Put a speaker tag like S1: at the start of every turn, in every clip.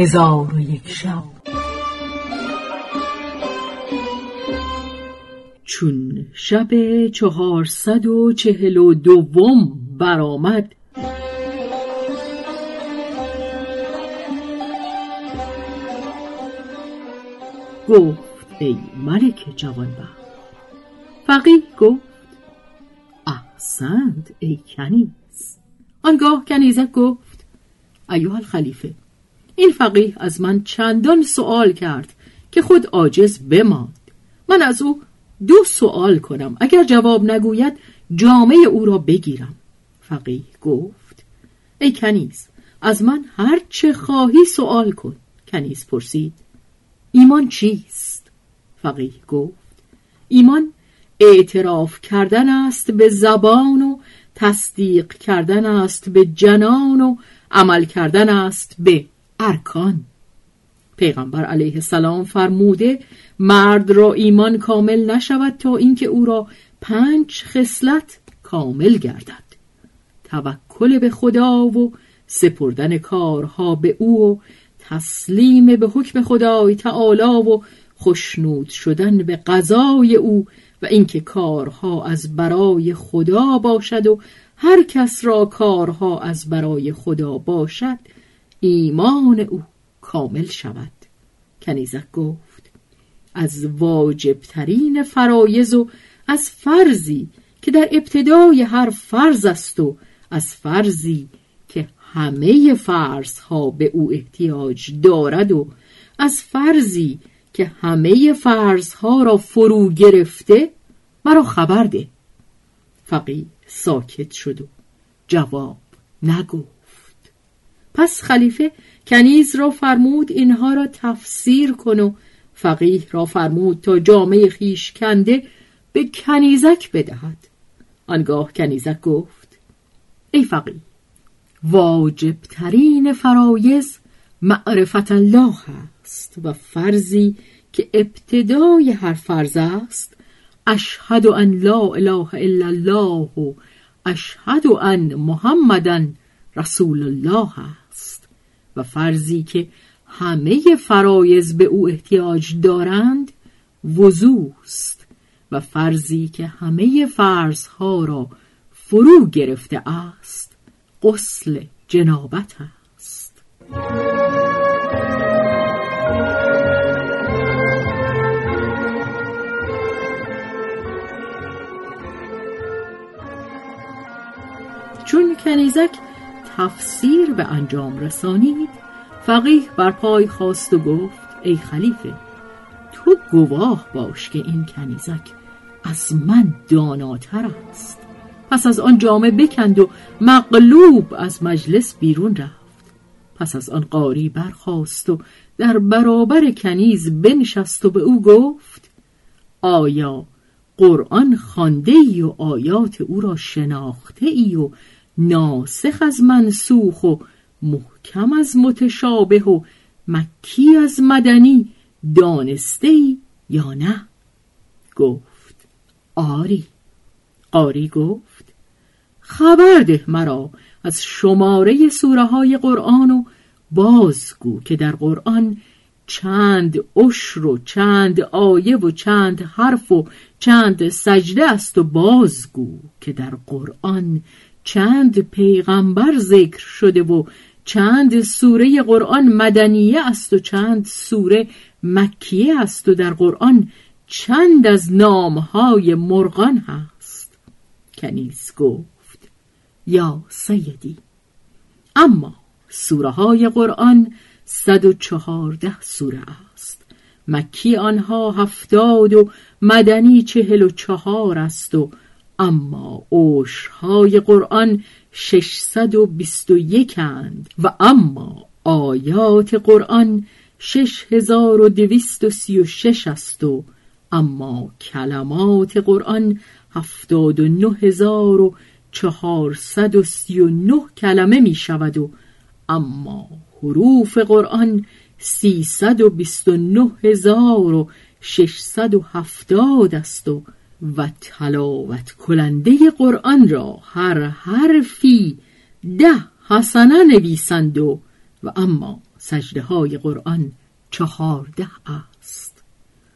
S1: هزار و یک شب.
S2: چون شب چهارصد و چهل و دوم برآمد گفت ای ملک جوانبخت فقیه گفت احسنت ای کنیز. آنگاه کنیزک گفت ایوه الخلیفه این فقیه از من چندان سوال کرد که خود عاجز بماند. من از او دو سوال کنم. اگر جواب نگوید جامعه او را بگیرم. فقیه گفت ای کنیز از من هر چه خواهی سوال کن. کنیز پرسید ایمان چیست؟ فقیه گفت ایمان اعتراف کردن است به زبان و تصدیق کردن است به جنان و عمل کردن است به ارکان. پیغمبر علیه السلام فرموده مرد را ایمان کامل نشود تا اینکه او را پنج خصلت کامل گردد. توکل به خدا و سپردن کارها به او و تسلیم به حکم خدای تعالی و خشنود شدن به قضای او و اینکه کارها از برای خدا باشد و هر کس را کارها از برای خدا باشد ایمان او کامل شود. کنیزک گفت از واجبترین فرایز و از فرضی که در ابتدای هر فرض است و از فرضی که همه فرضها به او احتیاج دارد و از فرضی که همه فرضها را فرو گرفته مرا خبر ده. فقیه ساکت شد و جواب نگفت. پس خلیفه کنیز را فرمود اینها را تفسیر کن و فقیه را فرمود تا جامعه خیش کنده به کنیزک بدهد. آنگاه کنیزک گفت ای فقیه واجبترین فرایز معرفت الله است و فرضی که ابتدای هر فرض است اشهد ان لا اله الا الله و اشهد ان محمدن رسول الله است و فرضی که همه فرایز به او احتیاج دارند وضوست و فرضی که همه فرضها را فرو گرفته است غسل جنابت است. چون کنیزک تفسیر به انجام رسانید فقیه بر پای خواست و گفت ای خلیفه تو گواه باش که این کنیزک از من داناتر است. پس از آن جامه بکند و مغلوب از مجلس بیرون رفت. پس از آن قاری برخاست و در برابر کنیز بنشست و به او گفت آیا قرآن خانده ای و آیات او را شناخته ای و ناسخ از منسوخ و محکم از متشابه و مکی از مدنی دانسته یا نه؟ گفت. آری. قاری گفت. خبر ده مرا از شماره سوره های قرآن و بازگو که در قرآن چند اشر و چند آیه و چند حرف و چند سجده است و بازگو که در قرآن چند پیغمبر ذکر شده و چند سوره قرآن مدنیه است و چند سوره مکیه است و در قرآن چند از نامهای مرغان هست. کنیز گفت یا سیدی اما سوره های قرآن صد و چهارده سوره است. مکی آنها هفتاد و مدنی چهل و چهار است و اما اوشهای قرآن ششصد و بیست و اما آیات قرآن شش هزار و دویست و سی و شش است و اما کلمات قرآن هفتاد و نه هزار و چهارصد و سی و نه کلمه می شود و اما حروف قرآن سیصد و بیست و نه هزار و ششصد و هفتاد است و و تلاوت کننده قرآن را هر حرفی ده حسنه نویسند و و اما سجده های قرآن چهارده است.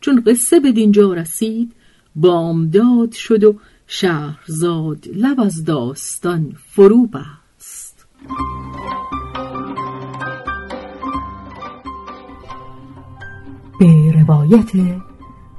S2: چون قصه به دینجا رسید بامداد شد و شهرزاد لب از داستان فرو بست. به روایت